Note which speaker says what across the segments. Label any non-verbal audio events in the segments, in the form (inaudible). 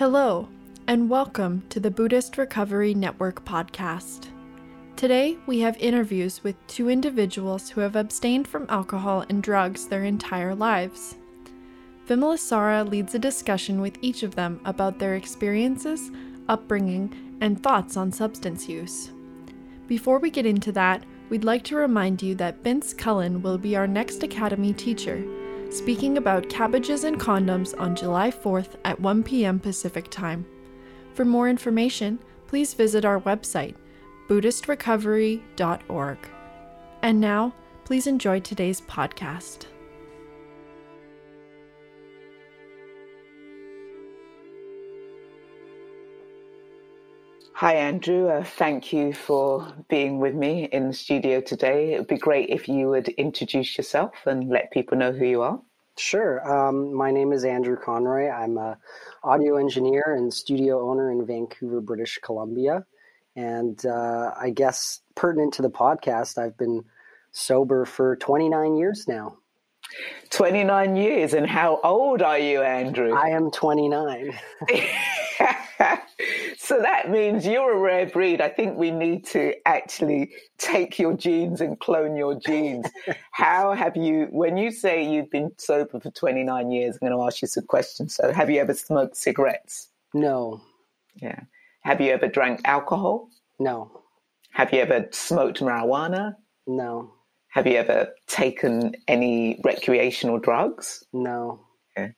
Speaker 1: Hello, and welcome to the Buddhist Recovery Network podcast. Today, we have interviews with two individuals who have abstained from alcohol and drugs their entire lives. Vimalasara leads a discussion with each of them about their experiences, upbringing, and thoughts on substance use. Before we get into that, we'd like to remind you that Vince Cullen will be our next Academy teacher speaking about cabbages and condoms on July 4th at 1 p.m. Pacific Time. For more information, please visit our website, BuddhistRecovery.org. And now, please enjoy today's podcast.
Speaker 2: Hi, Andrew. Uh, thank you for being with me in the studio today. It would be great if you would introduce yourself and let people know who you are.
Speaker 3: Sure. Um, my name is Andrew Conroy. I'm a audio engineer and studio owner in Vancouver, British Columbia. And uh, I guess pertinent to the podcast, I've been sober for 29 years now.
Speaker 2: 29 years. And how old are you, Andrew?
Speaker 3: I am 29. (laughs)
Speaker 2: so that means you're a rare breed. I think we need to actually take your genes and clone your genes. (laughs) How have you, when you say you've been sober for 29 years, I'm going to ask you some questions. So, have you ever smoked cigarettes?
Speaker 3: No.
Speaker 2: Yeah. Have you ever drank alcohol?
Speaker 3: No.
Speaker 2: Have you ever smoked marijuana?
Speaker 3: No.
Speaker 2: Have you ever taken any recreational drugs?
Speaker 3: No.
Speaker 2: Okay.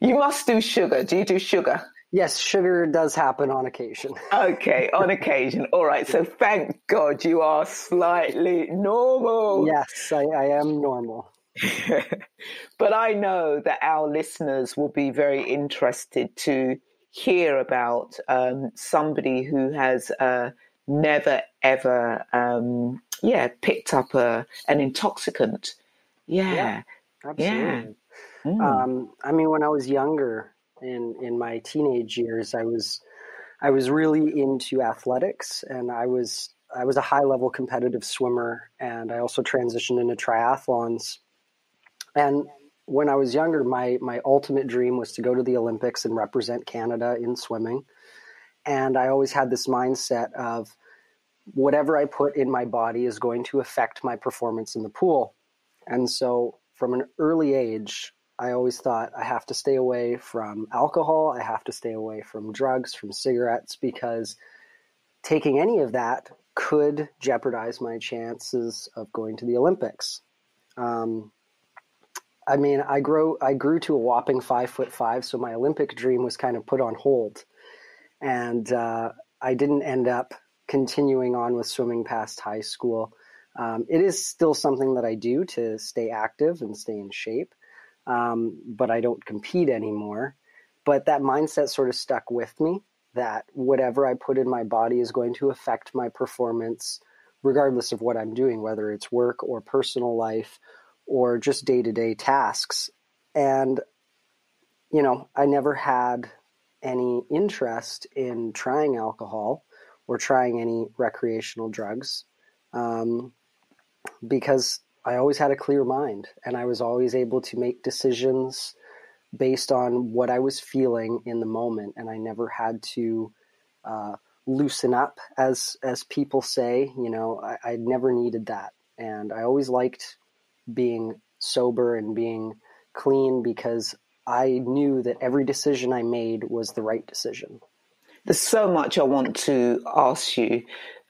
Speaker 2: You must do sugar. Do you do sugar?
Speaker 3: Yes, sugar does happen on occasion. (laughs)
Speaker 2: okay, on occasion. All right. So thank God you are slightly normal.
Speaker 3: Yes, I, I am normal. (laughs)
Speaker 2: but I know that our listeners will be very interested to hear about um, somebody who has uh, never ever, um, yeah, picked up a, an intoxicant. Yeah.
Speaker 3: Yeah, absolutely. Yeah. Mm. Um, I mean, when I was younger, in in my teenage years, I was I was really into athletics, and I was I was a high level competitive swimmer, and I also transitioned into triathlons. And when I was younger, my my ultimate dream was to go to the Olympics and represent Canada in swimming. And I always had this mindset of whatever I put in my body is going to affect my performance in the pool. And so from an early age, I always thought I have to stay away from alcohol, I have to stay away from drugs, from cigarettes, because taking any of that could jeopardize my chances of going to the Olympics. Um, I mean, I grow I grew to a whopping five foot five, so my Olympic dream was kind of put on hold, and uh, I didn't end up continuing on with swimming past high school. Um, it is still something that I do to stay active and stay in shape um, but I don't compete anymore. But that mindset sort of stuck with me that whatever I put in my body is going to affect my performance, regardless of what I'm doing, whether it's work or personal life or just day to day tasks. And, you know, I never had any interest in trying alcohol or trying any recreational drugs um, because I always had a clear mind and I was always able to make decisions based on what I was feeling in the moment. And I never had to uh, loosen up, as, as people say. You know, I, I never needed that. And I always liked being sober and being clean because I knew that every decision I made was the right decision.
Speaker 2: There's so much I want to ask you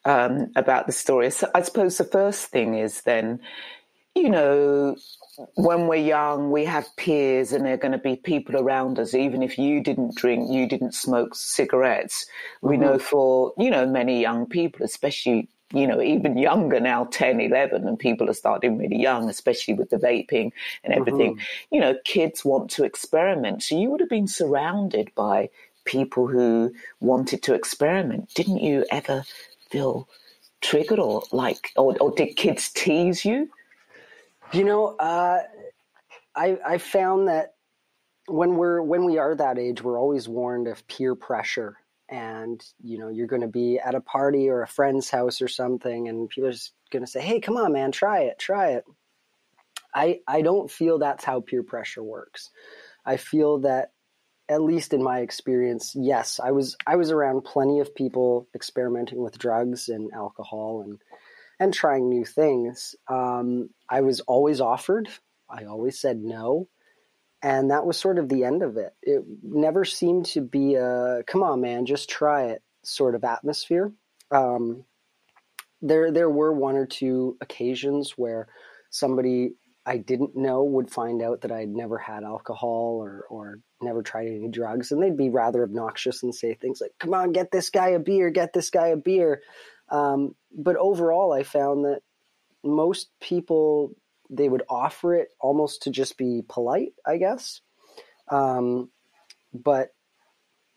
Speaker 2: um, about the story. So I suppose the first thing is then you know, when we're young, we have peers and there are going to be people around us. Even if you didn't drink, you didn't smoke cigarettes. Mm-hmm. We know for, you know, many young people, especially, you know, even younger now, 10, 11, and people are starting really young, especially with the vaping and everything. Mm-hmm. You know, kids want to experiment. So you would have been surrounded by people who wanted to experiment. Didn't you ever feel triggered or like, or, or did kids tease you?
Speaker 3: You know, uh, I I found that when we're when we are that age, we're always warned of peer pressure, and you know you're going to be at a party or a friend's house or something, and people are going to say, "Hey, come on, man, try it, try it." I I don't feel that's how peer pressure works. I feel that at least in my experience, yes, I was I was around plenty of people experimenting with drugs and alcohol and and trying new things. Um, I was always offered. I always said no, and that was sort of the end of it. It never seemed to be a "come on, man, just try it" sort of atmosphere. Um, there, there were one or two occasions where somebody I didn't know would find out that I'd never had alcohol or, or never tried any drugs. And they'd be rather obnoxious and say things like, come on, get this guy a beer, get this guy a beer. Um, but overall, I found that most people, they would offer it almost to just be polite, I guess. Um, but,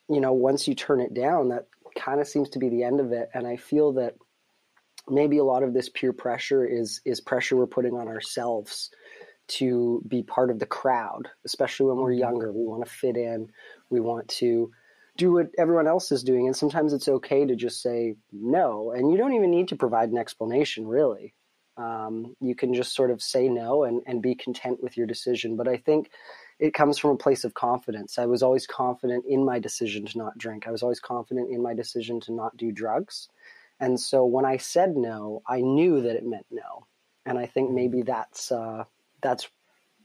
Speaker 3: you know, once you turn it down, that kind of seems to be the end of it. And I feel that maybe a lot of this peer pressure is is pressure we're putting on ourselves to be part of the crowd, especially when we're mm-hmm. younger. We want to fit in. We want to do what everyone else is doing. And sometimes it's okay to just say no. And you don't even need to provide an explanation, really. Um, you can just sort of say no and, and be content with your decision. But I think it comes from a place of confidence. I was always confident in my decision to not drink, I was always confident in my decision to not do drugs. And so when I said no, I knew that it meant no. And I think maybe that's uh, that's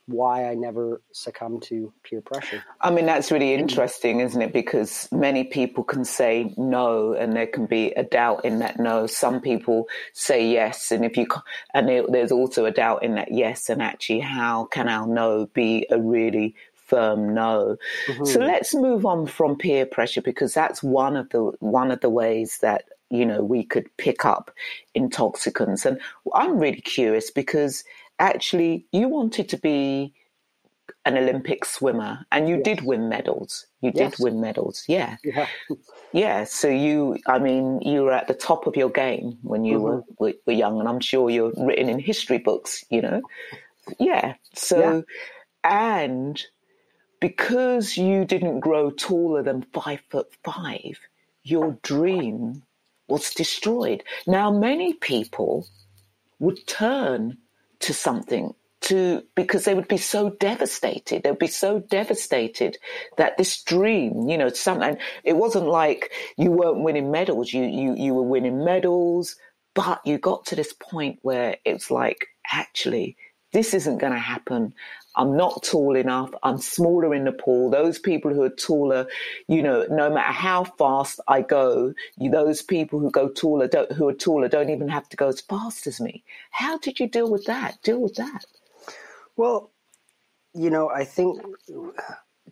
Speaker 3: why I never succumb to peer pressure.
Speaker 2: I mean, that's really interesting, isn't it? Because many people can say no, and there can be a doubt in that no. Some people say yes, and if you and there's also a doubt in that yes. And actually, how can our no be a really firm no? Mm-hmm. So let's move on from peer pressure because that's one of the one of the ways that you know we could pick up intoxicants. And I'm really curious because actually you wanted to be an Olympic swimmer and you yes. did win medals. You yes. did win medals. Yeah. yeah. (laughs) Yeah. So you, I mean, you were at the top of your game when you mm-hmm. were, were, young and I'm sure you're written in history books, you know? Yeah. So, yeah. and because you didn't grow taller than five foot five, your dream was destroyed. Now, many people would turn to something to because they would be so devastated. They would be so devastated that this dream, you know, something. It wasn't like you weren't winning medals. You you you were winning medals, but you got to this point where it's like actually this isn't going to happen. I'm not tall enough. I'm smaller in the pool. Those people who are taller, you know, no matter how fast I go, those people who go taller, who are taller, don't even have to go as fast as me. How did you deal with that? Deal with that?
Speaker 3: Well, you know, I think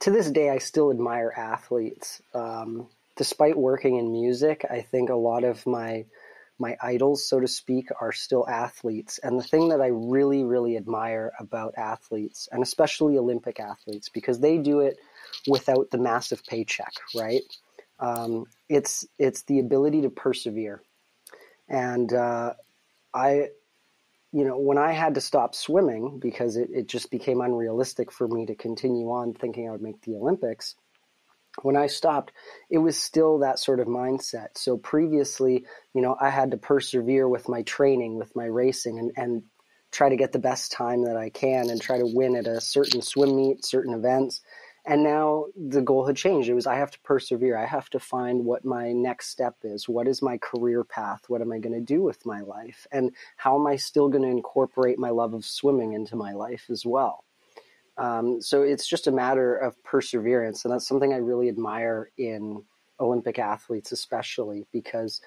Speaker 3: to this day, I still admire athletes. Um, despite working in music, I think a lot of my my idols, so to speak, are still athletes. And the thing that I really, really admire about athletes, and especially Olympic athletes, because they do it without the massive paycheck, right? Um, it's it's the ability to persevere. And uh, I, you know, when I had to stop swimming because it, it just became unrealistic for me to continue on thinking I would make the Olympics, when I stopped, it was still that sort of mindset. So previously, you know, I had to persevere with my training, with my racing, and, and try to get the best time that I can and try to win at a certain swim meet, certain events. And now the goal had changed. It was I have to persevere. I have to find what my next step is. What is my career path? What am I going to do with my life? And how am I still going to incorporate my love of swimming into my life as well? Um, so it's just a matter of perseverance, and that's something I really admire in Olympic athletes, especially because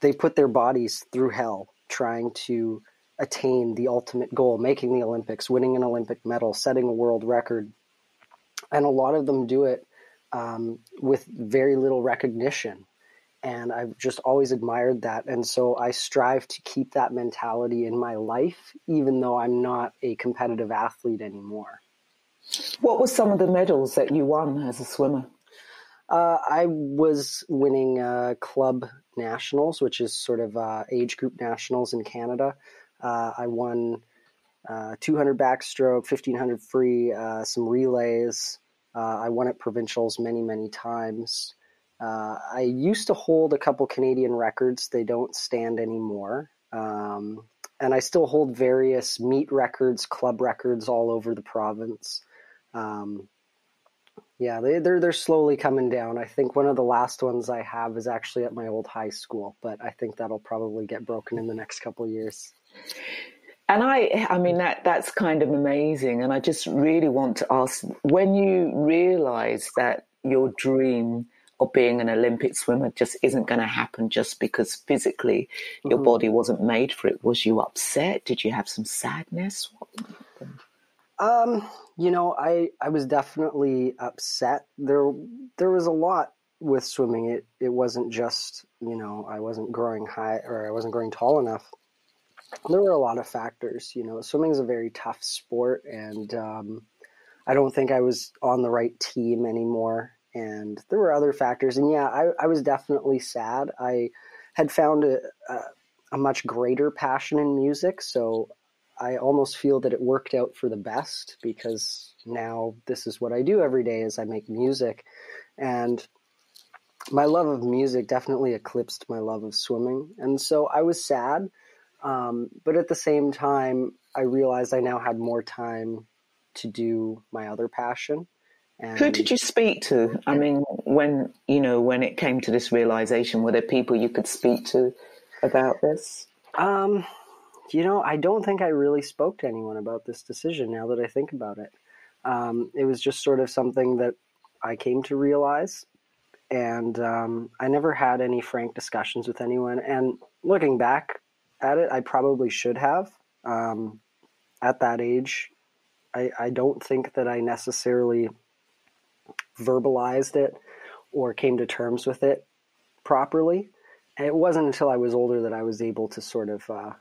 Speaker 3: they put their bodies through hell trying to attain the ultimate goal, making the Olympics, winning an Olympic medal, setting a world record, and a lot of them do it um, with very little recognition. And I've just always admired that. And so I strive to keep that mentality in my life, even though I'm not a competitive athlete anymore.
Speaker 2: What were some of the medals that you won as a swimmer?
Speaker 3: Uh, I was winning uh, club nationals, which is sort of uh, age group nationals in Canada. Uh, I won uh, 200 backstroke, 1500 free, uh, some relays. I won at provincials many, many times. I used to hold a couple Canadian records. They don't stand anymore. Um, and I still hold various meet records, club records all over the province. Um, yeah, they, they're they're slowly coming down. I think one of the last ones I have is actually at my old high school, but I think that'll probably get broken in the next couple years.
Speaker 2: And I, I mean that that's kind of amazing. And I just really want to ask: when you realise that your dream of being an Olympic swimmer just isn't going to happen just because physically your mm-hmm. body wasn't made for it, was you upset? Did you have some sadness?
Speaker 3: Um, you know, I I was definitely upset. There there was a lot with swimming. It it wasn't just you know I wasn't growing high or I wasn't growing tall enough. There were a lot of factors. You know, swimming is a very tough sport, and um, I don't think I was on the right team anymore. And there were other factors. And yeah, I I was definitely sad. I had found a, a, a much greater passion in music, so I almost feel that it worked out for the best because now this is what I do every day is I make music and my love of music definitely eclipsed my love of swimming and so I was sad um, but at the same time I realized I now had more time to do my other passion
Speaker 2: and Who did you speak to? I mean, when you know when it came to this realization, were there people you could speak to about this?
Speaker 3: Um, you know, I don't think I really spoke to anyone about this decision now that I think about it. Um, it was just sort of something that I came to realize. And um, I never had any frank discussions with anyone. And looking back at it, I probably should have. Um, at that age, I, I don't think that I necessarily verbalized it or came to terms with it properly. And it wasn't until I was older that I was able to sort of uh,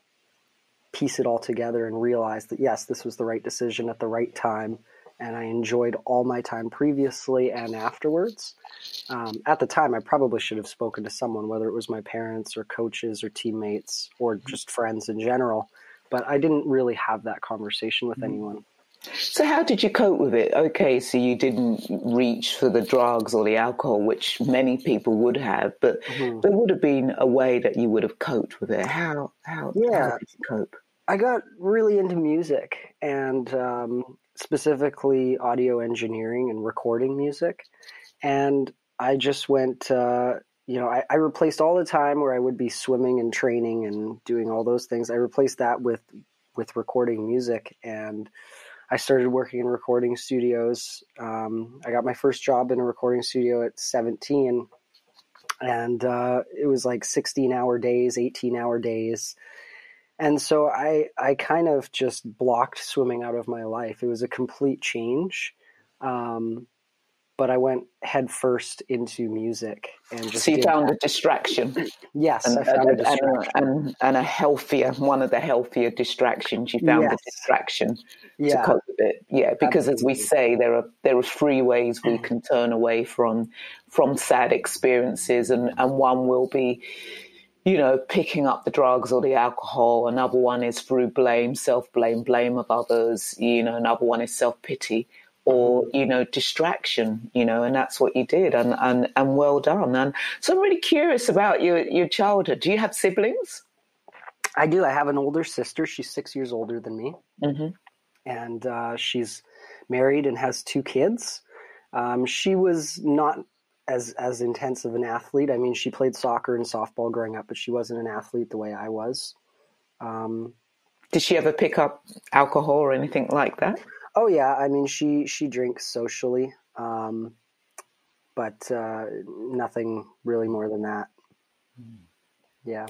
Speaker 3: piece it all together and realize that yes, this was the right decision at the right time. And I enjoyed all my time previously and afterwards. Um, at the time, I probably should have spoken to someone, whether it was my parents or coaches or teammates or just friends in general. But I didn't really have that conversation with mm-hmm. anyone.
Speaker 2: So, how did you cope with it? Okay, so you didn't reach for the drugs or the alcohol, which many people would have, but mm-hmm. there would have been a way that you would have coped with it. How? How? Yeah. How did you cope?
Speaker 3: I got really into music and um, specifically audio engineering and recording music. And I just went, uh, you know, I, I, replaced all the time where I would be swimming and training and doing all those things. I replaced that with with recording music, and I started working in recording studios. Um, I got my first job in a recording studio at 17, and uh, it was like 16 hour days, 18 hour days and so I I kind of just blocked swimming out of my life. It was a complete change. Um, but I went head first into music and just.
Speaker 2: So you found that. a distraction. (clears throat)
Speaker 3: Yes,
Speaker 2: and,
Speaker 3: I found
Speaker 2: and,
Speaker 3: a distraction,
Speaker 2: and, and, a healthier one of the healthier distractions. You found yes. a distraction yeah. to cope with it. Yeah, because Absolutely. as we say, there are there are three ways we (clears throat) can turn away from from sad experiences, and and one will be you know, picking up the drugs or the alcohol. Another one is through blame, self blame, blame of others. You know, another one is self pity or, mm-hmm. you know, distraction, you know, and that's what you did. And, and, and well done. And so I'm really curious about your, your childhood. Do you have siblings?
Speaker 3: I do. I have an older sister. She's six years older than me.
Speaker 2: Mm-hmm.
Speaker 3: And uh, she's married and has two kids. Um, she was not as as intense of an athlete. I mean, she played soccer and softball growing up, but she wasn't an athlete the way I was. Um,
Speaker 2: Did she ever pick up alcohol or anything like that?
Speaker 3: Oh yeah, I mean, she she drinks socially, um, but uh, nothing really more than that. Yeah.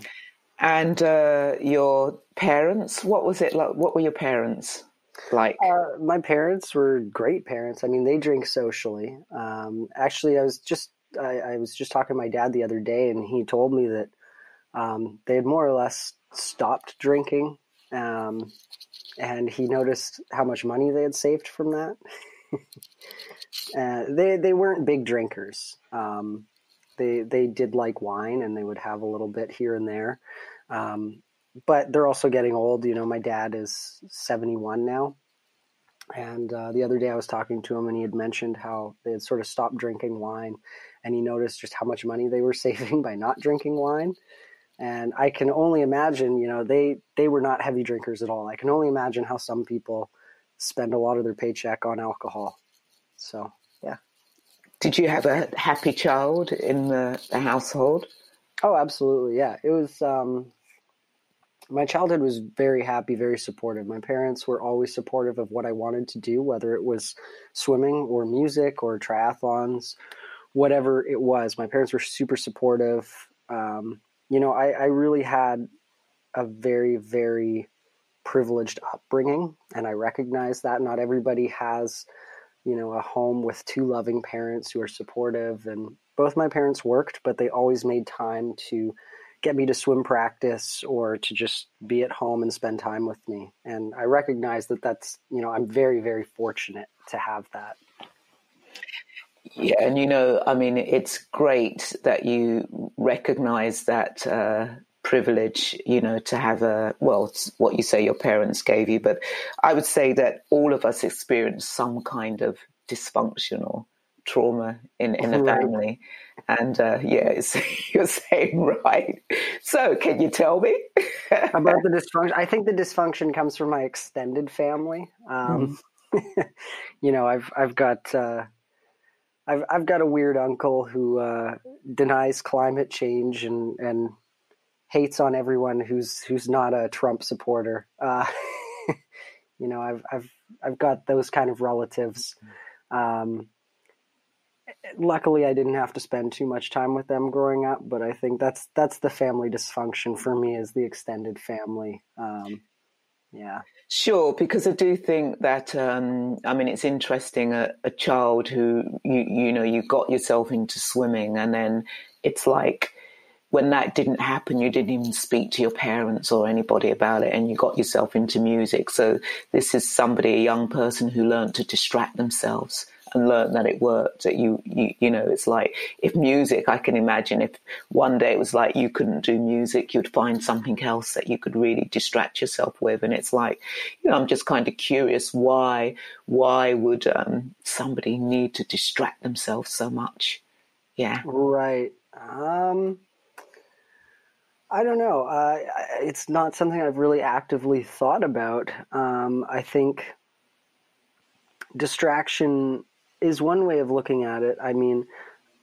Speaker 2: And uh, your parents, what was it like? What were your parents? Like?
Speaker 3: Uh, my parents were great parents. I mean, they drink socially. Um, actually, I was just I, I, was just talking to my dad the other day, and he told me that um, they had more or less stopped drinking, um, and he noticed how much money they had saved from that. (laughs) uh, they they weren't big drinkers. Um, they they did like wine, and they would have a little bit here and there. But they're also getting old. You know, my dad is 71 now. And uh, the other day I was talking to him and he had mentioned how they had sort of stopped drinking wine and he noticed just how much money they were (laughs) saving by not drinking wine. And I can only imagine, you know, they, they were not heavy drinkers at all. I can only imagine how some people spend a lot of their paycheck on alcohol. So, yeah.
Speaker 2: Did you have a happy child in the, the household?
Speaker 3: Oh, absolutely. Yeah. It was, um, my childhood was very happy, very supportive. My parents were always supportive of what I wanted to do, whether it was swimming or music or triathlons, whatever it was. My parents were super supportive. Um, you know, I, I really had a very, very privileged upbringing, and I recognize that not everybody has, you know, a home with two loving parents who are supportive. And both my parents worked, but they always made time to get me to swim practice or to just be at home and spend time with me. And I recognize that that's, you know, I'm very, very fortunate to have that.
Speaker 2: Yeah, and you know, I mean, it's great that you recognize that uh, privilege, you know, to have a, well, what you say your parents gave you, but I would say that all of us experience some kind of dysfunctional trauma in, in a family. And uh, yeah, (laughs) you're saying right. So, can you tell me (laughs)
Speaker 3: about the dysfunction? I think the dysfunction comes from my extended family. Um, mm-hmm. (laughs) you know, I've I've got uh, I've I've got a weird uncle who uh, denies climate change and and hates on everyone who's who's not a Trump supporter. Uh, you know, I've I've I've got those kind of relatives. Um, luckily I didn't have to spend too much time with them growing up, but I think that's that's the family dysfunction for me is the extended family. Um, yeah.
Speaker 2: Sure, because I do think that um, I mean it's interesting a, a, child who you you know you got yourself into swimming and then it's like when that didn't happen you didn't even speak to your parents or anybody about it and you got yourself into music. So this is somebody a young person who learned to distract themselves and learn that it worked. That you, you, you know, it's like if music, I can imagine if one day it was like you couldn't do music, you'd find something else that you could really distract yourself with. And it's like, you know, I'm just kind of curious why, why would um, somebody need to distract themselves so much? Yeah.
Speaker 3: Right. Um, I don't know. Uh, it's not something I've really actively thought about. Um, I think distraction is one way of looking at it. I mean,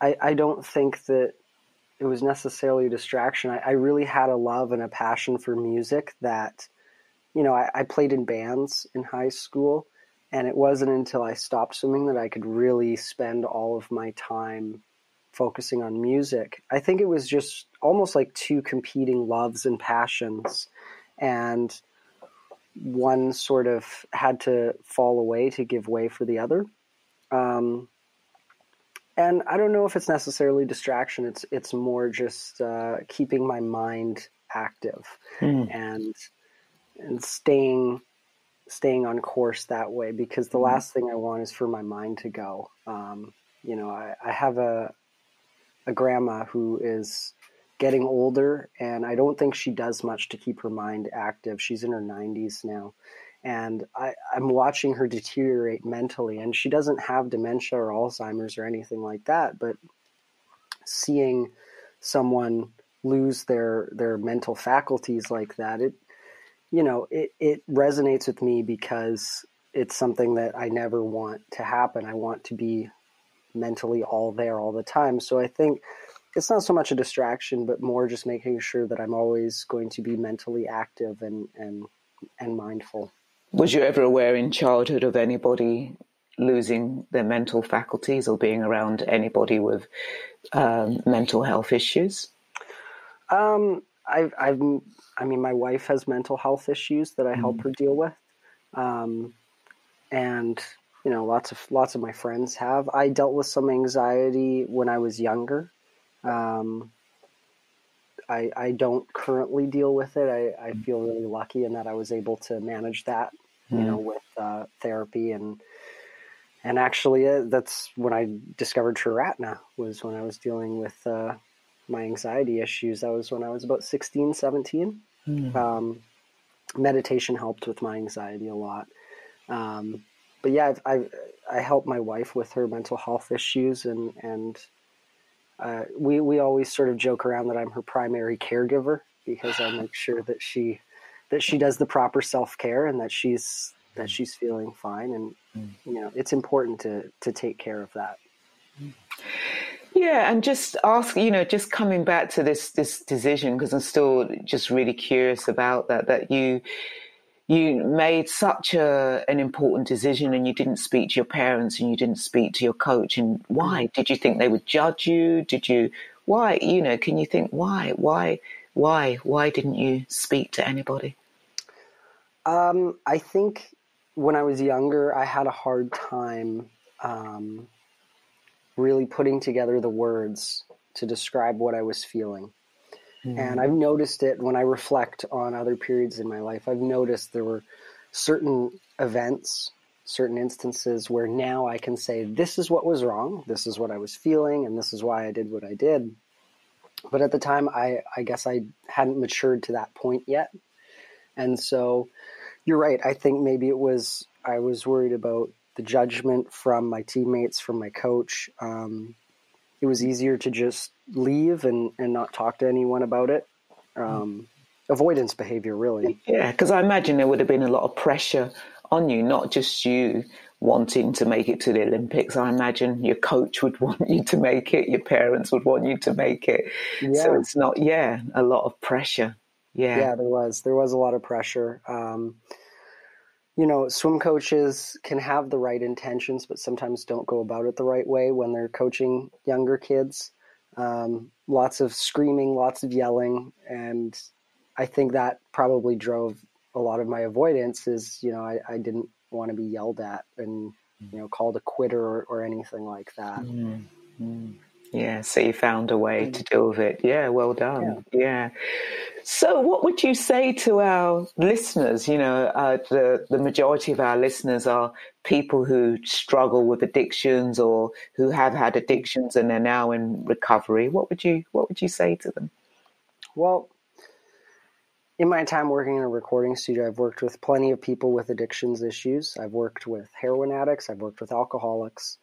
Speaker 3: I, I don't think that it was necessarily a distraction. I, I really had a love and a passion for music that, you know, I, I played in bands in high school, and it wasn't until I stopped swimming that I could really spend all of my time focusing on music. I think it was just almost like two competing loves and passions, and one sort of had to fall away to give way for the other. Um, and I don't know if it's necessarily distraction. It's it's more just uh, keeping my mind active mm. and and staying staying on course that way. Because the mm. last thing I want is for my mind to go. Um, you know, I, I have a a grandma who is getting older, and I don't think she does much to keep her mind active. She's in her 90s now, and I, am watching her deteriorate mentally. And she doesn't have dementia or Alzheimer's or anything like that, but seeing someone lose their their mental faculties like that, it you know it it resonates with me because it's something that I never want to happen. I want to be mentally all there all the time. So I think it's not so much a distraction, but more just making sure that I'm always going to be mentally active and and and mindful.
Speaker 2: Was you ever aware in childhood of anybody losing their mental faculties or being around anybody with um, mental health issues?
Speaker 3: Um, I've, I've, I mean, my wife has mental health issues that I help mm. her deal with, um, and you know, lots of lots of my friends have. I dealt with some anxiety when I was younger. Um, I, I don't currently deal with it. I, I feel really lucky in that I was able to manage that, you mm. know, with uh, therapy and and actually uh, that's when I discovered Triratna was when I was dealing with uh, my anxiety issues. That was when I was about 16, 17. Mm. Um, meditation helped with my anxiety a lot. Um, but yeah, I've, I've, I help my wife with her mental health issues and and uh, we we always sort of joke around that I'm her primary caregiver because I make sure that she that she does the proper self care and that she's that mm. she's feeling fine and mm. you know it's important to to take care of that.
Speaker 2: Yeah, and just ask, you know, just coming back to this this decision because I'm still just really curious about that. That you you made such a an important decision and you didn't speak to your parents and you didn't speak to your coach and why did you think they would judge you did you why you know can you think why why why why didn't you speak to anybody
Speaker 3: um, i think when i was younger i had a hard time um, really putting together the words to describe what i was feeling Mm-hmm. And I've noticed it when I reflect on other periods in my life. I've noticed there were certain events, certain instances where now I can say, this is what was wrong, this is what I was feeling, and this is why I did what I did. But at the time, I, I guess I hadn't matured to that point yet. And so you're right. I think maybe it was, I was worried about the judgment from my teammates, from my coach. Um, it was easier to just leave and, and not talk to anyone about it. Um, avoidance behavior, really.
Speaker 2: Yeah, because I imagine there would have been a lot of pressure on you, not just you wanting to make it to the Olympics. I imagine your coach would (laughs) want you to make it, your parents would want you to make it. Yeah. So it's not, yeah, a lot of pressure. Yeah.
Speaker 3: Yeah, there was. There was a lot of pressure. Um, you know, swim coaches can have the right intentions, but sometimes don't go about it the right way when they're coaching younger kids. Um, lots of screaming, lots of yelling, and I think that probably drove a lot of my avoidance. Is you know, I, I didn't want to be yelled at and you know called a quitter or, or anything like that.
Speaker 2: Mm-hmm. Yeah, so you found a way to deal with it. Yeah, well done. Yeah. yeah. So, what would you say to our listeners? You know, uh, the the majority of our listeners are people who struggle with addictions or who have had addictions and are now in recovery. What would you What would you say to them?
Speaker 3: Well, in my time working in a recording studio, I've worked with plenty of people with addictions issues. I've worked with heroin addicts. I've worked with alcoholics.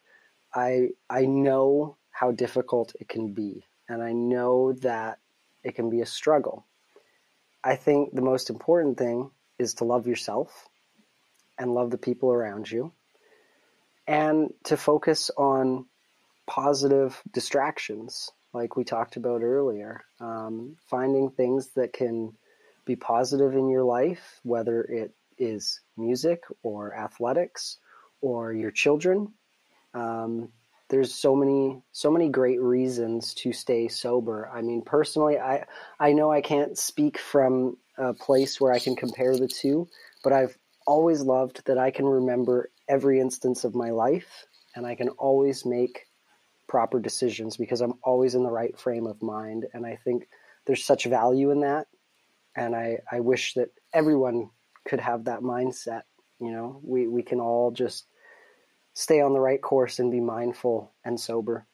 Speaker 3: I I know how difficult it can be. And I know that it can be a struggle. I think the most important thing is to love yourself and love the people around you and to focus on positive distractions, like we talked about earlier. Um, finding things that can be positive in your life, whether it is music or athletics or your children. Um, there's so many so many great reasons to stay sober. I mean, personally, I I know I can't speak from a place where I can compare the two, but I've always loved that I can remember every instance of my life and I can always make proper decisions because I'm always in the right frame of mind and I think there's such value in that and I I wish that everyone could have that mindset, you know. We we can all just stay on the right course and be mindful and sober.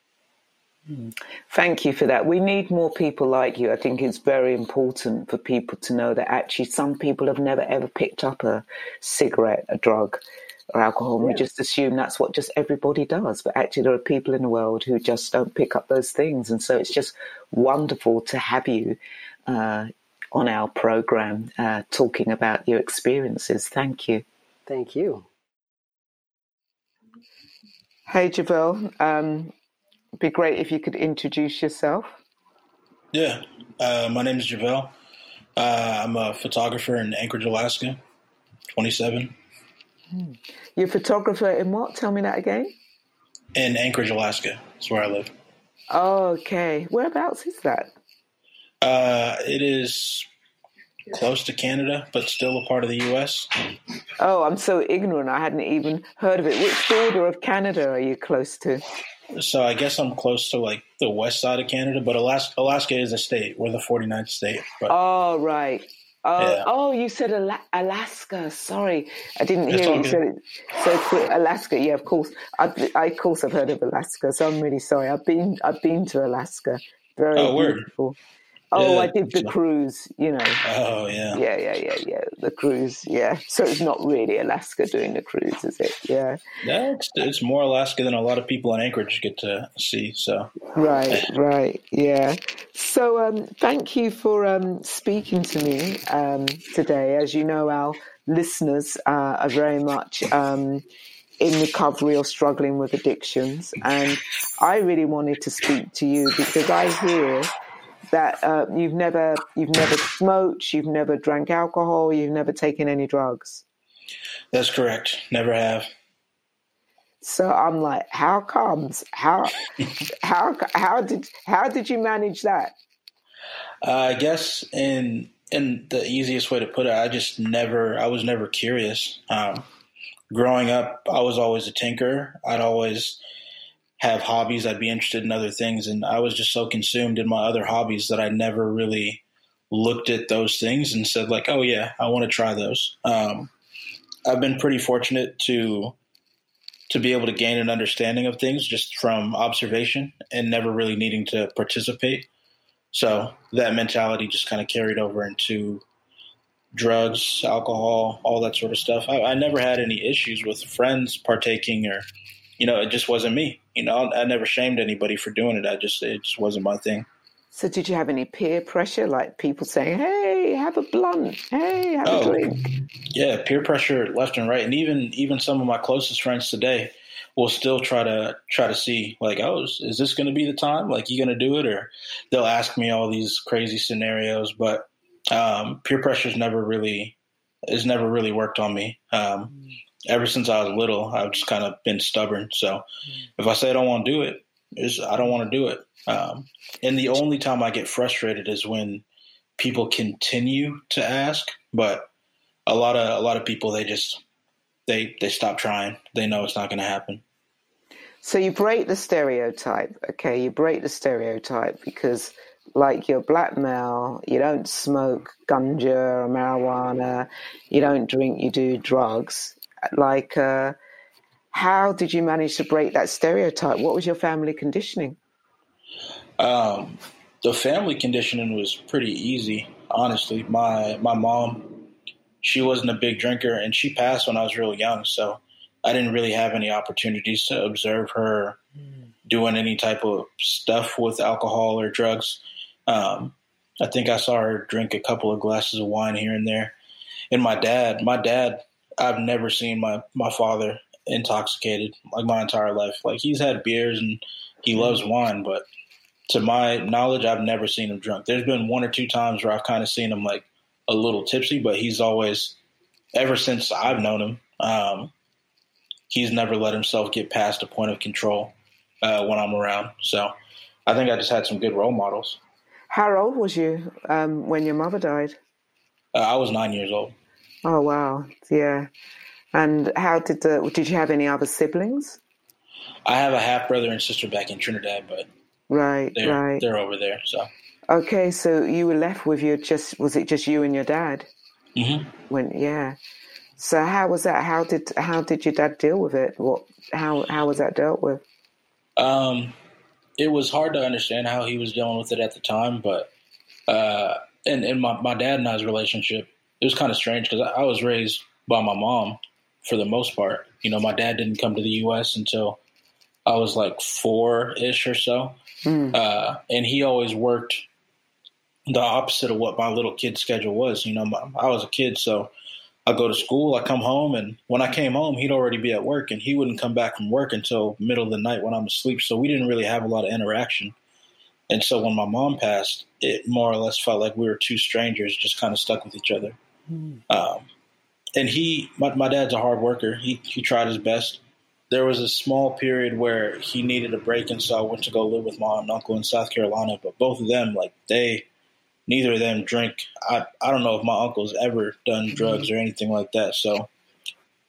Speaker 2: Thank you for that. We need more people like you. I think it's very important for people to know that actually some people have never ever picked up a cigarette, a drug, or alcohol. And We just assume that's what just everybody does. But actually, there are people in the world who just don't pick up those things. And so it's just wonderful to have you uh, on our program uh, talking about your experiences. Thank you.
Speaker 3: Thank you.
Speaker 2: Hey, Javel. Um, be great if you could introduce yourself.
Speaker 4: Yeah, uh, my name is Javel. Uh, I'm a photographer in Anchorage, Alaska, 27.
Speaker 2: Hmm. You're a photographer in what? Tell me that again.
Speaker 4: In Anchorage, Alaska. That's where I live.
Speaker 2: Okay. Whereabouts is that?
Speaker 4: Uh, it is close to Canada, but still a part of the U.S.
Speaker 2: Oh, I'm so ignorant. I hadn't even heard of it. Which border of Canada are you close to?
Speaker 4: So I guess I'm close to like the west side of Canada, but Alaska, Alaska is a state. We're the 49th state. But,
Speaker 2: oh, right. Oh, yeah. oh, you said Alaska. Sorry, I didn't hear you said it so quick. Alaska, yeah, of course. I, I, of course, I've heard of Alaska. So I'm really sorry. I've been, I've been to Alaska. Very oh, beautiful. Word. Oh, yeah. I did the cruise, you know.
Speaker 4: Oh, yeah.
Speaker 2: Yeah, yeah, yeah, yeah. The cruise, yeah. (laughs) So it's not really Alaska doing the cruise, is it? Yeah.
Speaker 4: No, it's, it's more Alaska than a lot of people in Anchorage get to see. So.
Speaker 2: Right, right, yeah. So um, thank you for um, speaking to me um, today. As you know, our listeners uh, are very much um, in recovery or struggling with addictions. And I really wanted to speak to you because I hear that uh, you've never you've never smoked, you've never drank alcohol, you've never taken any drugs.
Speaker 4: That's correct. Never have.
Speaker 2: So I'm like, how comes? How (laughs) how how did how did you manage that?
Speaker 4: Uh, I guess in in the easiest way to put it, I just never I was never curious. Um, growing up, I was always a tinker. I'd always have hobbies. I'd be interested in other things, and I was just so consumed in my other hobbies that I never really looked at those things and said like, "Oh yeah, I want to try those." Um, I've been pretty fortunate to to be able to gain an understanding of things just from observation and never really needing to participate. So that mentality just kind of carried over into drugs, alcohol, all that sort of stuff. I, I, never had any issues with friends partaking or, you know, it just wasn't me. You know, I, I never shamed anybody for doing it. I just, it just wasn't my thing.
Speaker 2: So did you have any peer pressure, like people saying, "Hey, have a blunt. Hey, have oh, a drink."
Speaker 4: Yeah, peer pressure left and right, and even even some of my closest friends today will still try to try to see like, "Oh, is, is this going to be the time? Like, you going to do it?" Or they'll ask me all these crazy scenarios, but um, peer pressure's never really has never really worked on me. Um, ever since I was little, I've just kind of been stubborn. So if I say I don't want to do it, is I don't want to do it. Um, and the only time I get frustrated is when people continue to ask, but a lot of a lot of people they just they they stop trying. They know it's not going to happen.
Speaker 2: So you break the stereotype, okay? You break the stereotype because like you're black male, you don't smoke ganja or marijuana, you don't drink, you do drugs. Like, uh, how did you manage to break that stereotype? What was your family conditioning?
Speaker 4: Um, the family conditioning was pretty easy, honestly. My my mom, she wasn't a big drinker, and she passed when I was really young, so I didn't really have any opportunities to observe her doing any type of stuff with alcohol or drugs. Um, I think I saw her drink a couple of glasses of wine here and there. And my dad, my dad, I've never seen my my father intoxicated like my entire life. Like he's had beers and he loves wine, but to my knowledge, I've never seen him drunk. There's been one or two times where I've kind of seen him like a little tipsy, but he's always, ever since I've known him, um, he's never let himself get past a point of control uh, when I'm around. So I think I just had some good role models.
Speaker 2: How old was you um, when your mother died?
Speaker 4: Uh, I was nine years old.
Speaker 2: Oh wow, yeah. And how did the? Did you have any other siblings?
Speaker 4: I have a half brother and sister back in Trinidad, but
Speaker 2: right,
Speaker 4: they're,
Speaker 2: right,
Speaker 4: they're over there. So
Speaker 2: okay, so you were left with your just was it just you and your dad?
Speaker 4: Mm-hmm.
Speaker 2: When yeah. So how was that? How did how did your dad deal with it? What how how was that dealt with?
Speaker 4: Um, it was hard to understand how he was dealing with it at the time, but uh, and and my my dad and I's relationship it was kind of strange because I, I was raised by my mom for the most part. You know, my dad didn't come to the U.S. until I was like four ish or so, mm. uh, and he always worked the opposite of what my little kid schedule was. You know, my, I was a kid, so I go to school, I come home, and when I came home, he'd already be at work, and he wouldn't come back from work until middle of the night when I'm asleep. So we didn't really have a lot of interaction. And so when my mom passed, it more or less felt like we were two strangers just kind of stuck with each other. Mm. Um, and he, my, my dad's a hard worker. He he tried his best. There was a small period where he needed a break, and so I went to go live with my aunt and uncle in South Carolina. But both of them, like they neither of them drink. I I don't know if my uncle's ever done mm-hmm. drugs or anything like that. So,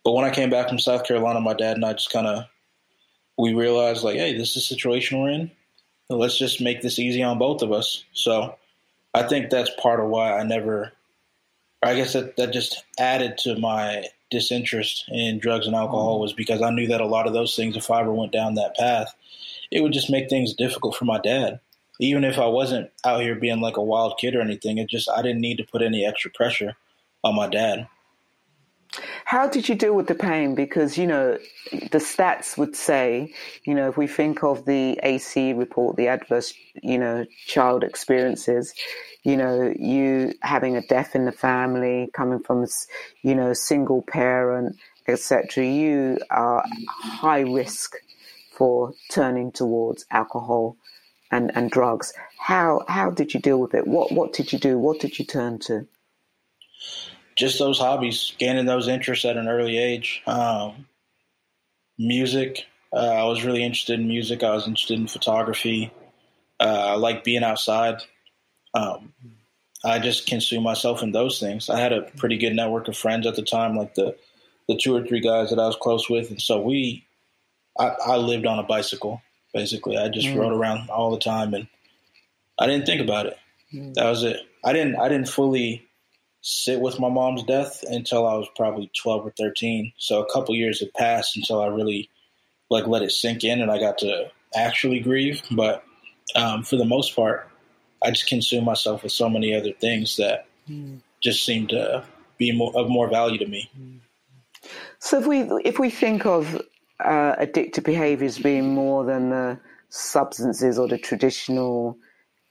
Speaker 4: but when I came back from South Carolina, my dad and I just kind of we realized like, hey, this is the situation we're in. Let's just make this easy on both of us. So, I think that's part of why I never. I guess that that just added to my disinterest in drugs and alcohol mm-hmm. was because I knew that a lot of those things, if I ever went down that path, it would just make things difficult for my dad even if I wasn't out here being like a wild kid or anything, it just I didn't need to put any extra pressure on my dad.
Speaker 2: How did you deal with the pain? Because, you know, the stats would say, you know, if we think of the AC report, the adverse, you know, child experiences, you know, you having a death in the family, coming from, you know, single parent, etc., you are high risk for turning towards alcohol and, and drugs. How how did you deal with it? What what did you do? What did you turn to?
Speaker 4: Just those hobbies, gaining those interests at an early age. Um, music. Uh, I was really interested in music. I was interested in photography. Uh, I like being outside. Um, I just consume myself in those things. I had a pretty good network of friends at the time, like the the two or three guys that I was close with, and so we, I, I lived on a bicycle basically. I just mm. rode around all the time, and I didn't think about it. Mm. That was it. I didn't. I didn't fully sit with my mom's death until I was probably twelve or thirteen. So a couple years had passed until I really like let it sink in, and I got to actually grieve. But um, for the most part, I just consumed myself with so many other things that mm. just seemed to be more, of more value to me.
Speaker 2: So if we if we think of uh, addictive behaviors being more than the substances or the traditional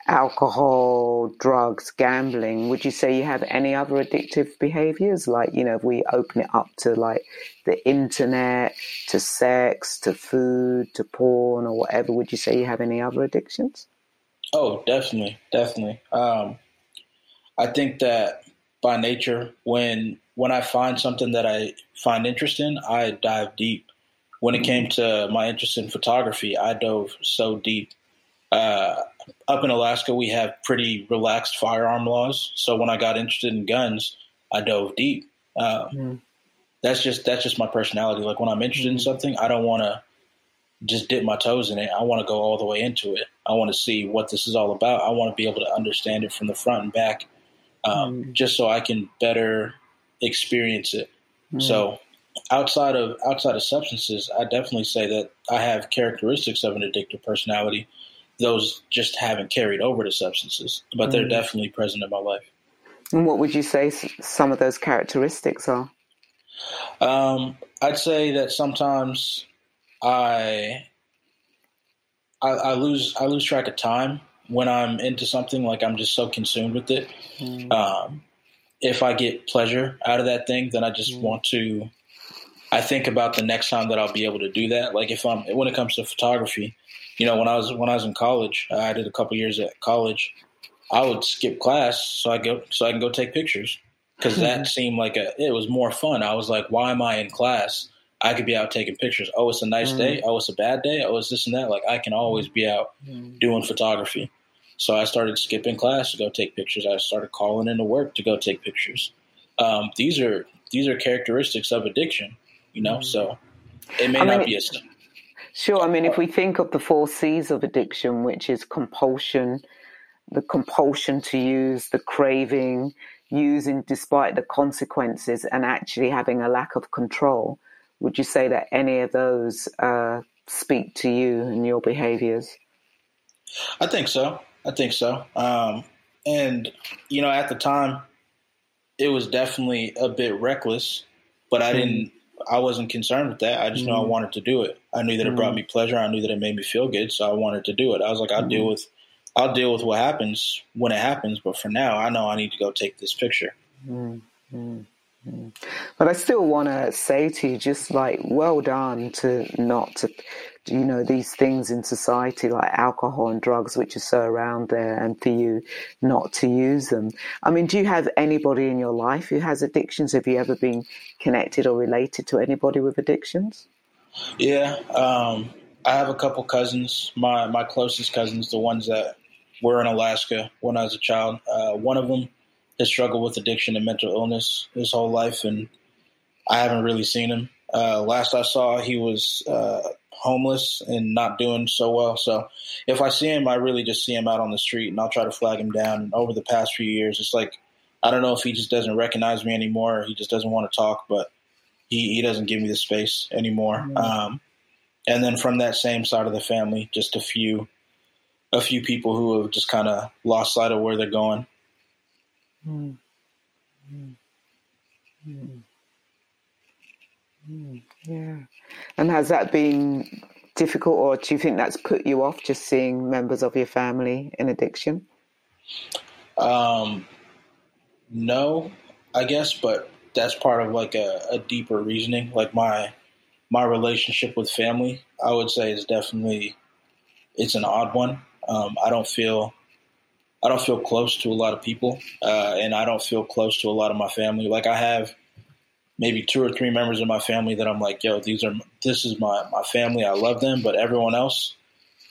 Speaker 2: alcohol, drugs, gambling, would you say you have any other addictive behaviors? Like, you know, if we open it up to like the internet, to sex, to food, to porn, or whatever, would you say you have any other addictions?
Speaker 4: Oh, definitely, definitely. Um, I think that by nature, when when I find something that I find interesting, I dive deep when it came to my interest in photography, I dove so deep. Uh, up in Alaska, we have pretty relaxed firearm laws. So when I got interested in guns, I dove deep. Um, mm. That's just that's just my personality. Like when I'm interested in something, I don't want to just dip my toes in it. I want to go all the way into it. I want to see what this is all about. I want to be able to understand it from the front and back, um, mm. just so I can better experience it. Mm. So outside of outside of substances, I definitely say that I have characteristics of an addictive personality. Those just haven't carried over to substances, but they're mm. definitely present in my life.
Speaker 2: And what would you say some of those characteristics are?
Speaker 4: Um, I'd say that sometimes I, I, I lose I lose track of time when I'm into something. Like I'm just so consumed with it. Mm. Um, if I get pleasure out of that thing, then I just mm. want to I think about the next time that I'll be able to do that. Like if I'm when it comes to photography, you know, when I was when I was in college, I did a couple years at college. I would skip class so I go so I can go take pictures because that mm-hmm. seemed like a it was more fun. I was like, why am I in class? I could be out taking pictures. Oh, it's a nice mm. day. Oh, it's a bad day. Oh, it's this and that. Like I can always be out mm. doing photography. So I started skipping class to go take pictures. I started calling into work to go take pictures. Um, these are these are characteristics of addiction you know, so it may I not be as
Speaker 2: Sure. I mean, if we think of the four C's of addiction, which is compulsion, the compulsion to use, the craving, using despite the consequences, and actually having a lack of control, would you say that any of those uh, speak to you and your behaviors?
Speaker 4: I think so. I think so. Um, and, you know, at the time, it was definitely a bit reckless, but I didn't I wasn't concerned with that. I just mm-hmm. know I mm-hmm. wanted to do it. I knew that it brought mm-hmm. me pleasure. I knew that it made me feel good, so I wanted to do it. I was like, I'll mm-hmm. deal with, I'll deal with what happens when it happens. But for now, I know I need to go take this picture.
Speaker 2: Mm-hmm. But I still want to say to you, just like, well done to not to you know these things in society like alcohol and drugs which are so around there and for you not to use them? I mean do you have anybody in your life who has addictions? Have you ever been connected or related to anybody with addictions?
Speaker 4: Yeah um, i have a couple cousins. My my closest cousins the ones that were in alaska when i was a child uh, one of them has struggled with addiction and mental illness his whole life and i haven't really seen him. Uh, last I saw, he was uh, homeless and not doing so well. So if I see him, I really just see him out on the street and I'll try to flag him down. And over the past few years, it's like I don't know if he just doesn't recognize me anymore or he just doesn't want to talk, but he, he doesn't give me the space anymore. Mm-hmm. Um, and then from that same side of the family, just a few a few people who have just kind of lost sight of where they're going.
Speaker 2: Mm-hmm. Mm-hmm. Yeah. And has that been difficult, or do you think that's put you off just seeing members of your family in addiction?
Speaker 4: Um, no, I guess, but that's part of like a, a deeper reasoning. Like my my relationship with family, I would say, is definitely it's an odd one. Um, I don't feel I don't feel close to a lot of people, uh, and I don't feel close to a lot of my family. Like I have maybe two or three members of my family that I'm like, yo, these are this is my my family. I love them, but everyone else,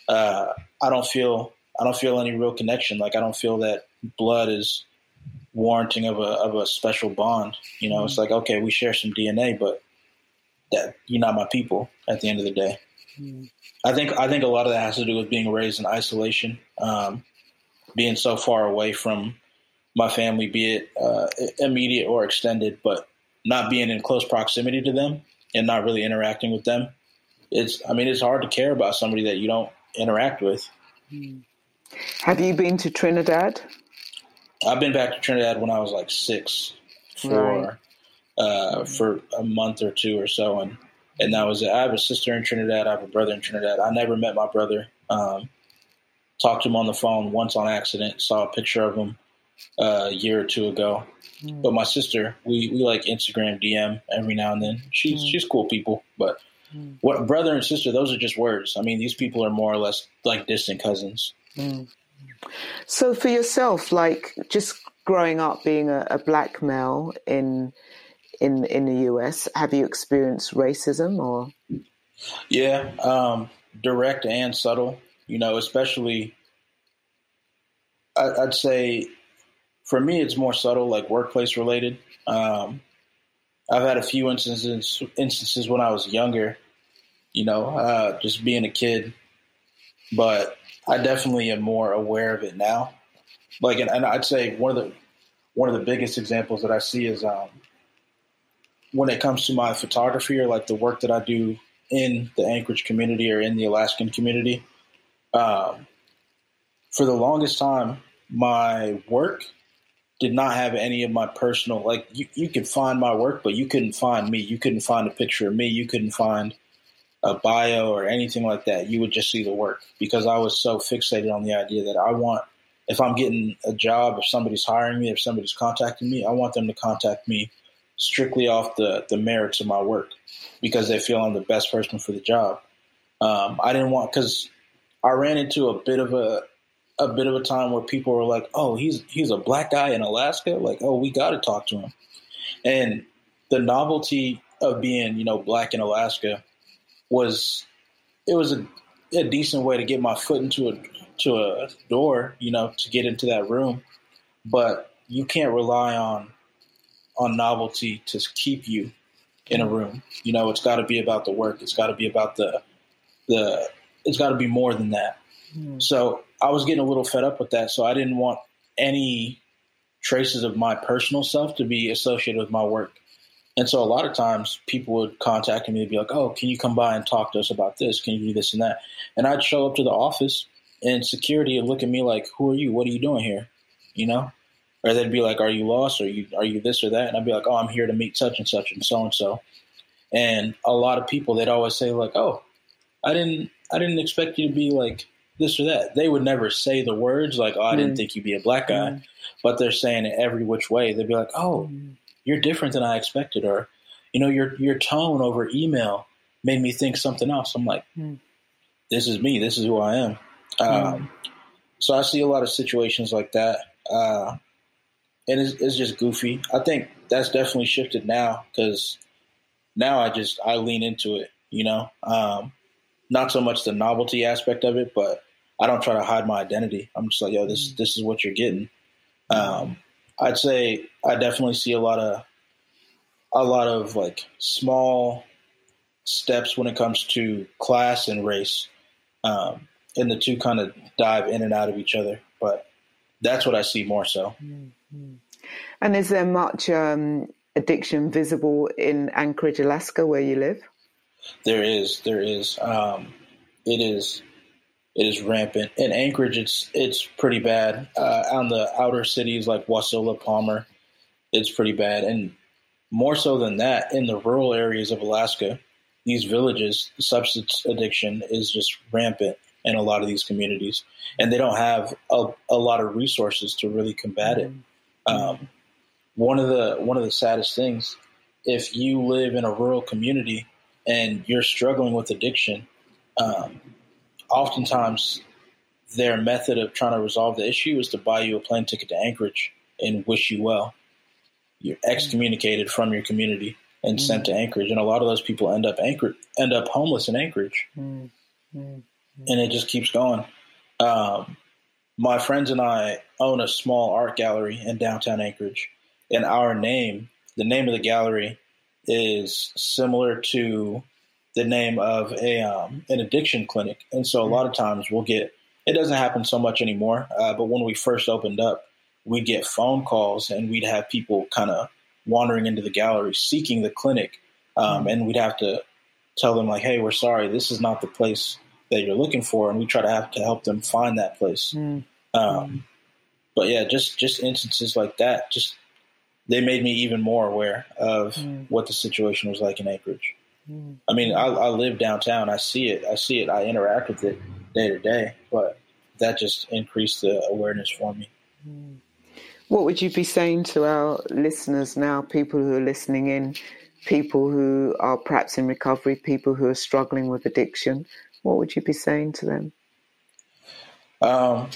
Speaker 4: uh, I don't feel I don't feel any real connection. Like I don't feel that blood is warranting of a of a special bond. You know, mm-hmm. it's like okay, we share some DNA, but that you're not my people at the end of the day. Mm-hmm. I think I think a lot of that has to do with being raised in isolation. Um, being so far away from my family, be it uh, immediate or extended, but not being in close proximity to them and not really interacting with them. It's, I mean, it's hard to care about somebody that you don't interact with.
Speaker 2: Have you been to Trinidad?
Speaker 4: I've been back to Trinidad when I was like six for right. uh, for a month or two or so, and and that was it. I have a sister in Trinidad. I have a brother in Trinidad. I never met my brother. Um, talked to him on the phone once on accident. Saw a picture of him uh, a year or two ago. Mm. But my sister, we, we like Instagram DM every now and then. She's mm. she's cool people, but mm. what brother and sister, those are just words. I mean, these people are more or less like distant cousins.
Speaker 2: Mm. So for yourself, like just growing up being a, a black male in in in the US, have you experienced racism or?
Speaker 4: Yeah, um, direct and subtle. You know, especially I, I'd say for me, it's more subtle, like workplace related. Um, I've had a few instances instances when I was younger, you know, uh, just being a kid, but I definitely am more aware of it now. Like, and, and, I'd say one of the one of the biggest examples that I see is um, when it comes to my photography or like the work that I do in the Anchorage community or in the Alaskan community. Um, for the longest time, my work did not have any of my personal like you, you could find my work but you couldn't find me. You couldn't find a picture of me. You couldn't find a bio or anything like that. You would just see the work because i was so fixated on the idea that i want if i'm getting a job if somebody's hiring me if somebody's contacting me i want them to contact me strictly off the the merits of my work because they feel i'm the best person for the job. Um, i didn't want because i ran into a bit of a a bit of a time where people were like, "Oh, he's he's a black guy in Alaska. Like, oh, we got to talk to him." And the novelty of being, you know, black in Alaska was it was a, a decent way to get my foot into a to a door, you know, to get into that room. But you can't rely on on novelty to keep you in a room. You know, it's got to be about the work. It's got to be about the the. It's got to be more than that. Mm. So I was getting a little fed up with that, so I didn't want any traces of my personal self to be associated with my work. And so a lot of times people would contact me and be like, "Oh, can you come by and talk to us about this? Can you do this and that?" And I'd show up to the office, and security would look at me like, "Who are you? What are you doing here?" You know, or they'd be like, "Are you lost? Are you are you this or that?" And I'd be like, "Oh, I'm here to meet such and such and so and so." And a lot of people they'd always say like, "Oh, I didn't I didn't expect you to be like this or that. They would never say the words like, "Oh, I didn't mm. think you'd be a black guy," mm. but they're saying it every which way. They'd be like, "Oh, mm. you're different than I expected," or you know, your your tone over email made me think something else. I'm like, mm. "This is me. This is who I am." Um, so I see a lot of situations like that, uh, and it's, it's just goofy. I think that's definitely shifted now because now I just I lean into it. You know. Um, not so much the novelty aspect of it, but I don't try to hide my identity. I'm just like, yo, this mm. this is what you're getting. Um, I'd say I definitely see a lot of a lot of like small steps when it comes to class and race, um, and the two kind of dive in and out of each other. But that's what I see more so. Mm-hmm.
Speaker 2: And is there much um, addiction visible in Anchorage, Alaska, where you live?
Speaker 4: There is, there is. Um, it is, it is rampant. In Anchorage, it's it's pretty bad. Uh, on the outer cities like Wasilla, Palmer, it's pretty bad, and more so than that, in the rural areas of Alaska, these villages, substance addiction is just rampant in a lot of these communities, and they don't have a, a lot of resources to really combat it. Um, one of the one of the saddest things, if you live in a rural community and you're struggling with addiction, um, oftentimes their method of trying to resolve the issue is to buy you a plane ticket to Anchorage and wish you well. You're excommunicated from your community and mm-hmm. sent to Anchorage, and a lot of those people end up anchor end up homeless in Anchorage, mm-hmm. and it just keeps going. Um, my friends and I own a small art gallery in downtown Anchorage, and our name, the name of the gallery, is similar to the name of a um, an addiction clinic, and so a lot of times we'll get. It doesn't happen so much anymore, uh, but when we first opened up, we'd get phone calls and we'd have people kind of wandering into the gallery seeking the clinic, um, mm and we'd have to tell them like, "Hey, we're sorry, this is not the place that you're looking for," and we try to have to help them find that place. mm Um, but yeah, just just instances like that, just they made me even more aware of mm. what the situation was like in Anchorage. Mm. I mean, I, I, live downtown. I see it. I see it. I interact with it day to day. But that just increased the awareness for me.
Speaker 2: Mm. What would you be saying to our listeners now, people who are listening in, people who are perhaps in recovery, people who are struggling with addiction? What would you be saying to them?
Speaker 4: Um,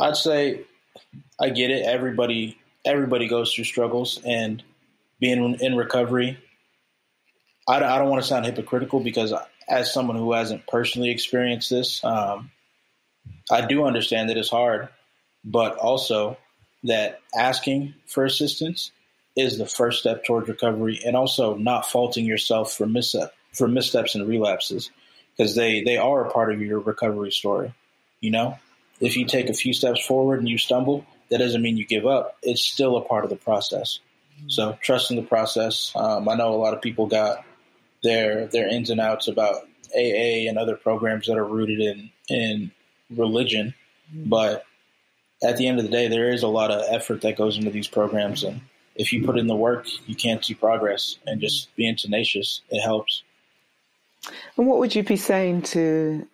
Speaker 4: I'd say I get it. Everybody everybody goes through struggles, and being in recovery, I, I don't want to sound hypocritical because as someone who hasn't personally experienced this, um, I do understand that it's hard, but also that asking for assistance is the first step towards recovery, and also not faulting yourself for misstep for missteps and relapses because they they are a part of your recovery story. You know, if you take a few steps forward and you stumble, that doesn't mean you give up. It's still a part of the process. So trusting the process. Um, I know a lot of people got their their ins and outs about AA and other programs that are rooted in in religion, mm-hmm. but at the end of the day, there is a lot of effort that goes into these programs, and if you put in the work, you can't see progress. And just being tenacious, it helps.
Speaker 2: And what would you be saying to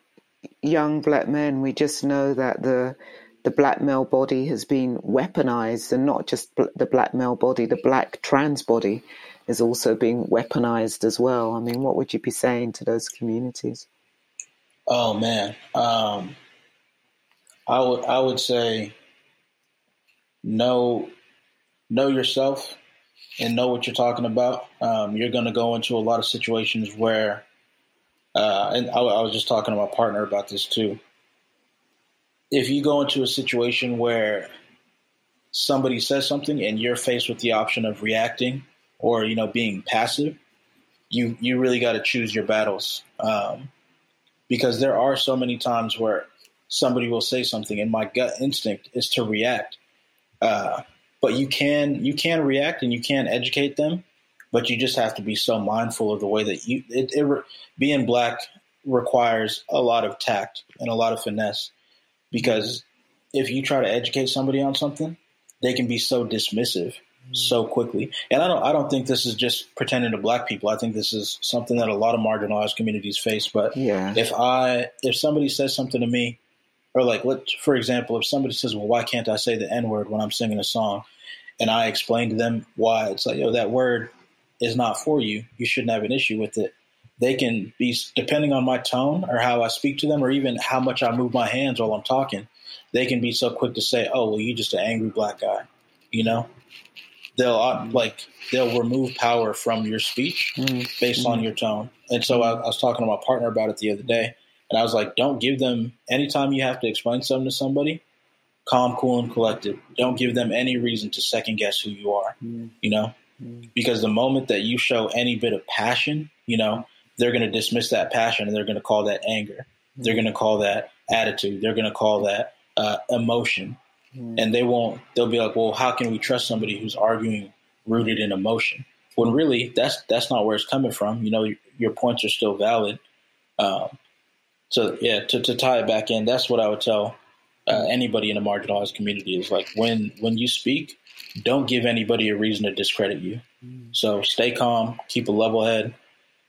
Speaker 2: young black men? We just know that the the black male body has been weaponized, and not just the black male body, the black trans body is also being weaponized as well. I mean, what would you be saying to those communities?
Speaker 4: Oh man, um, I would I would say know know yourself and know what you're talking about. Um, you're going to go into a lot of situations where, uh, and I, I was just talking to my partner about this too if you go into a situation where somebody says something and you're faced with the option of reacting or you know being passive, you you really got to choose your battles um, because there are so many times where somebody will say something and my gut instinct is to react. Uh, but you can you can react and you can educate them, but you just have to be so mindful of the way that you it, it being black requires a lot of tact and a lot of finesse because if you try to educate somebody on something, they can be so dismissive so quickly. And I don't I don't think this is just pretending to black people. I think this is something that a lot of marginalized communities face. But yeah. if I if somebody says something to me, or like let for example, if somebody says, Well, why can't I say the N word when I'm singing a song? And I explain to them why it's like, yo, that word is not for you. You shouldn't have an issue with it they can be depending on my tone or how I speak to them or even how much I move my hands while I'm talking. They can be so quick to say, "Oh, well, you just an angry black guy," you know. They'll uh, like they'll remove power from your speech mm-hmm. based on your tone. And so I, I was talking to my partner about it the other day, and I was like, "Don't give them anytime you have to explain something to somebody." Calm, cool, and collected. Don't give them any reason to second guess who you are. Mm-hmm. You know, because the moment that you show any bit of passion, you know, they're going to dismiss that passion and they're going to call that anger. They're going to call that attitude. They're going to call that uh, emotion. Mm. And they won't, they'll be like, well, how can we trust somebody who's arguing rooted in emotion? When really that's, that's not where it's coming from. You know, your, your points are still valid. Um, so yeah, to, to tie it back in, that's what I would tell uh, anybody in a marginalized community is like when, when you speak, don't give anybody a reason to discredit you. Mm. So stay calm, keep a level head,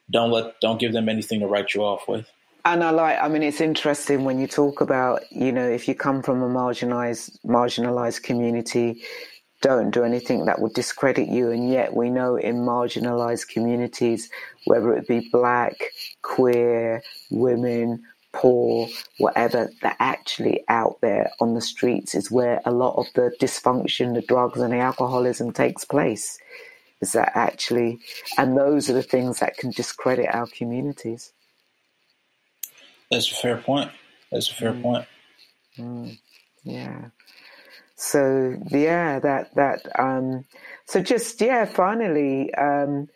Speaker 4: don't let don't give them anything to write you off with.
Speaker 2: And I like, I mean, it's interesting when you talk about, you know, if you come from a marginalized marginalized community,
Speaker 5: don't do anything that would discredit you. And yet we know in marginalized communities, whether it be black, queer, women, poor, whatever, that actually out there on the streets is where a lot of the dysfunction, the drugs and the alcoholism takes place. Is that actually, and those are the things that can discredit our communities.
Speaker 4: That's a fair point. That's a fair mm. point.
Speaker 5: Mm. Yeah. So yeah, that that um, so just yeah, finally, um,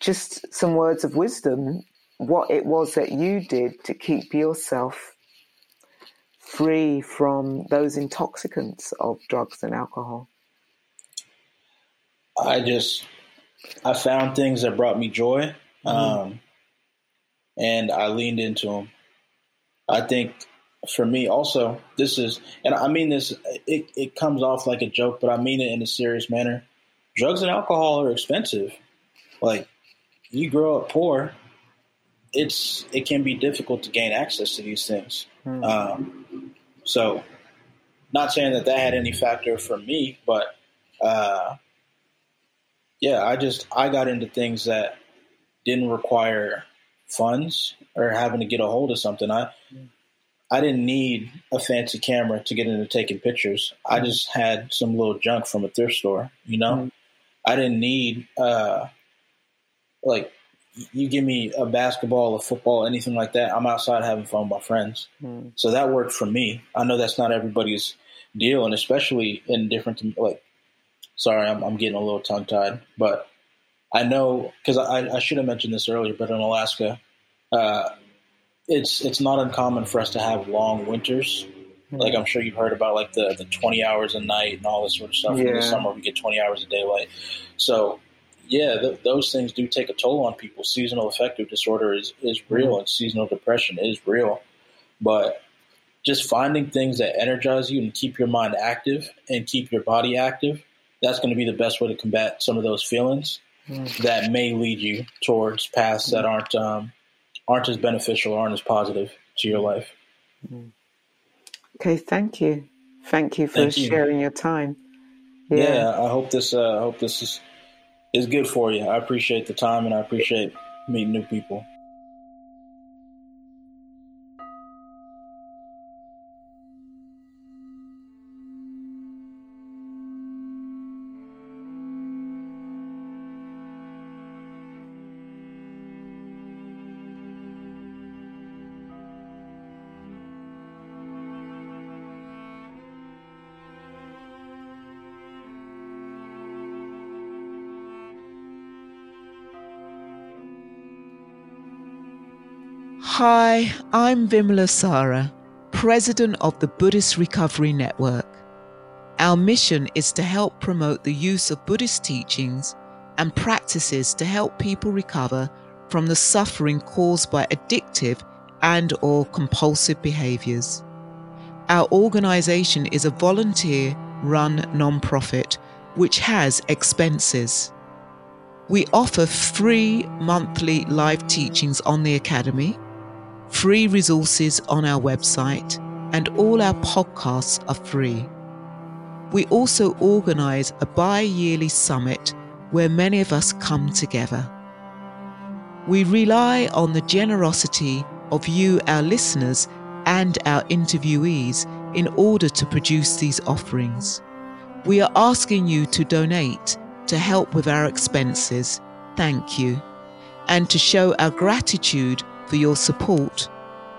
Speaker 5: just some words of wisdom. What it was that you did to keep yourself free from those intoxicants of drugs and alcohol.
Speaker 4: I just I found things that brought me joy, mm-hmm. um, and I leaned into them. I think for me also this is and i mean this it, it comes off like a joke but i mean it in a serious manner drugs and alcohol are expensive like you grow up poor it's it can be difficult to gain access to these things hmm. um, so not saying that that had any factor for me but uh, yeah i just i got into things that didn't require funds or having to get a hold of something i I didn't need a fancy camera to get into taking pictures. I just had some little junk from a thrift store, you know? Mm-hmm. I didn't need, uh, like, you give me a basketball, a football, anything like that. I'm outside having fun with my friends. Mm-hmm. So that worked for me. I know that's not everybody's deal, and especially in different, like, sorry, I'm, I'm getting a little tongue tied, but I know, because I, I should have mentioned this earlier, but in Alaska, uh, it's it's not uncommon for us to have long winters. Mm-hmm. Like I'm sure you've heard about like the the 20 hours a night and all this sort of stuff. Yeah. In the summer we get 20 hours of daylight. So yeah, th- those things do take a toll on people. Seasonal affective disorder is is real, mm-hmm. and seasonal depression is real. But just finding things that energize you and keep your mind active and keep your body active, that's going to be the best way to combat some of those feelings mm-hmm. that may lead you towards paths that aren't um, aren't as beneficial, aren't as positive to your life. Mm.
Speaker 5: Okay, thank you, thank you for thank sharing you. your time.
Speaker 4: Yeah. yeah, I hope this. Uh, I hope this is is good for you. I appreciate the time, and I appreciate meeting new people.
Speaker 2: Hi, I'm Vimalasara, President of the Buddhist Recovery Network. Our mission is to help promote the use of Buddhist teachings and practices to help people recover from the suffering caused by addictive and or compulsive behaviors. Our organization is a volunteer run non-profit which has expenses. We offer free monthly live teachings on the academy free resources on our website, and all our podcasts are free. We also organise a bi yearly summit where many of us come together. We rely on the generosity of you, our listeners, and our interviewees in order to produce these offerings. We are asking you to donate to help with our expenses. Thank you. And to show our gratitude for your support,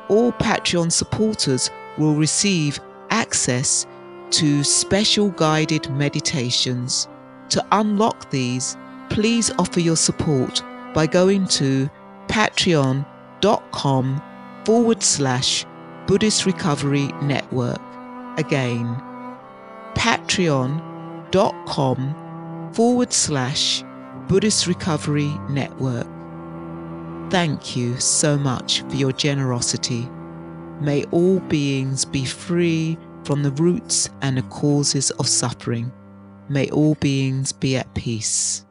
Speaker 2: all Patreon supporters will receive access to special guided meditations. To unlock these, please offer your support by going to patreon.com forward slash Buddhist Recovery Network. Again, patreon.com forward slash Buddhist Recovery Network. Thank you so much for your generosity. May all beings be free from the roots and the causes of suffering. May all beings be at peace.